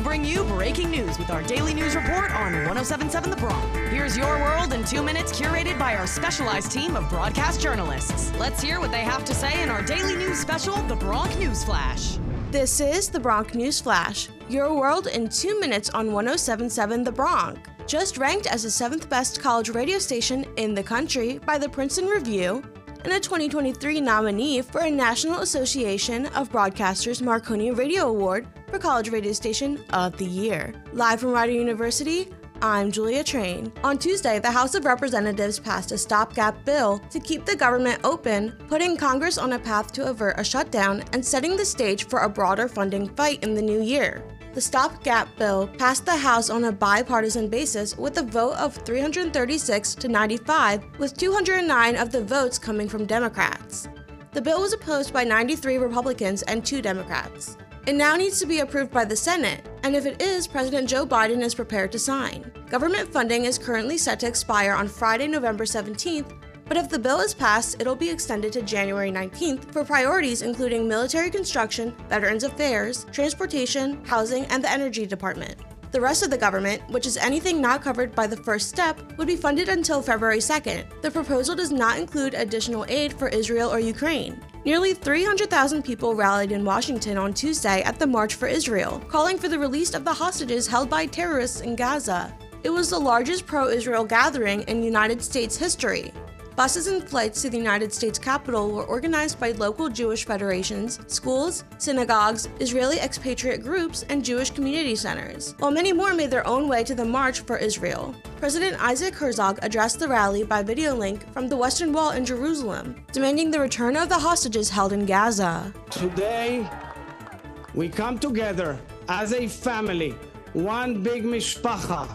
bring you breaking news with our daily news report on 1077 The Bronc. Here's your world in two minutes, curated by our specialized team of broadcast journalists. Let's hear what they have to say in our daily news special, The Bronc News Flash. This is the Bronc News Flash, your world in two minutes on 1077 The Bronc. Just ranked as the seventh best college radio station in the country by the Princeton Review, and a 2023 nominee for a National Association of Broadcasters Marconi Radio Award for College Radio Station of the Year. Live from Rider University, I'm Julia Train. On Tuesday, the House of Representatives passed a stopgap bill to keep the government open, putting Congress on a path to avert a shutdown and setting the stage for a broader funding fight in the new year. The stopgap bill passed the House on a bipartisan basis with a vote of 336 to 95, with 209 of the votes coming from Democrats. The bill was opposed by 93 Republicans and 2 Democrats. It now needs to be approved by the Senate, and if it is, President Joe Biden is prepared to sign. Government funding is currently set to expire on Friday, November 17th, but if the bill is passed, it'll be extended to January 19th for priorities including military construction, Veterans Affairs, transportation, housing, and the Energy Department. The rest of the government, which is anything not covered by the first step, would be funded until February 2nd. The proposal does not include additional aid for Israel or Ukraine. Nearly 300,000 people rallied in Washington on Tuesday at the March for Israel, calling for the release of the hostages held by terrorists in Gaza. It was the largest pro Israel gathering in United States history. Buses and flights to the United States Capitol were organized by local Jewish federations, schools, synagogues, Israeli expatriate groups, and Jewish community centers, while many more made their own way to the March for Israel. President Isaac Herzog addressed the rally by video link from the Western Wall in Jerusalem, demanding the return of the hostages held in Gaza. Today, we come together as a family, one big mishpacha,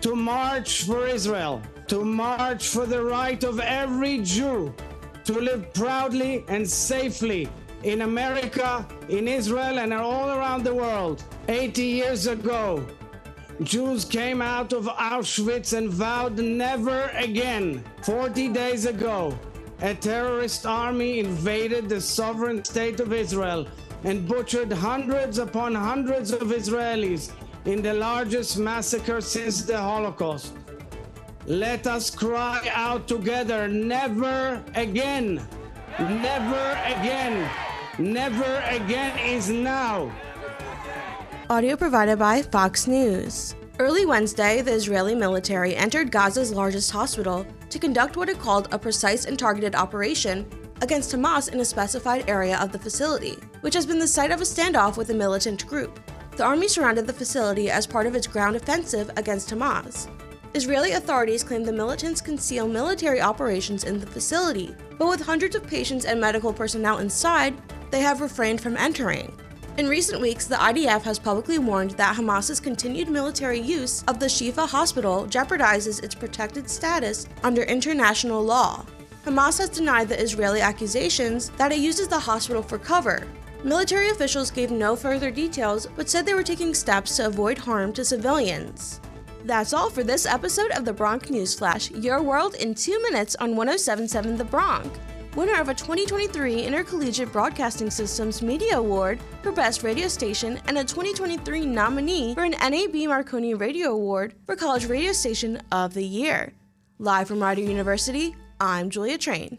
to march for Israel to march for the right of every Jew to live proudly and safely in America, in Israel, and all around the world. 80 years ago, Jews came out of Auschwitz and vowed never again. 40 days ago, a terrorist army invaded the sovereign state of Israel and butchered hundreds upon hundreds of Israelis in the largest massacre since the Holocaust. Let us cry out together never again. Never again. Never again is now. Audio provided by Fox News. Early Wednesday, the Israeli military entered Gaza's largest hospital to conduct what it called a precise and targeted operation against Hamas in a specified area of the facility, which has been the site of a standoff with a militant group. The army surrounded the facility as part of its ground offensive against Hamas. Israeli authorities claim the militants conceal military operations in the facility, but with hundreds of patients and medical personnel inside, they have refrained from entering. In recent weeks, the IDF has publicly warned that Hamas's continued military use of the Shifa hospital jeopardizes its protected status under international law. Hamas has denied the Israeli accusations that it uses the hospital for cover. Military officials gave no further details but said they were taking steps to avoid harm to civilians. That's all for this episode of the Bronc News Flash, your world in two minutes on 1077 The Bronc. Winner of a 2023 Intercollegiate Broadcasting Systems Media Award for Best Radio Station and a 2023 nominee for an NAB Marconi Radio Award for College Radio Station of the Year. Live from Rider University, I'm Julia Train.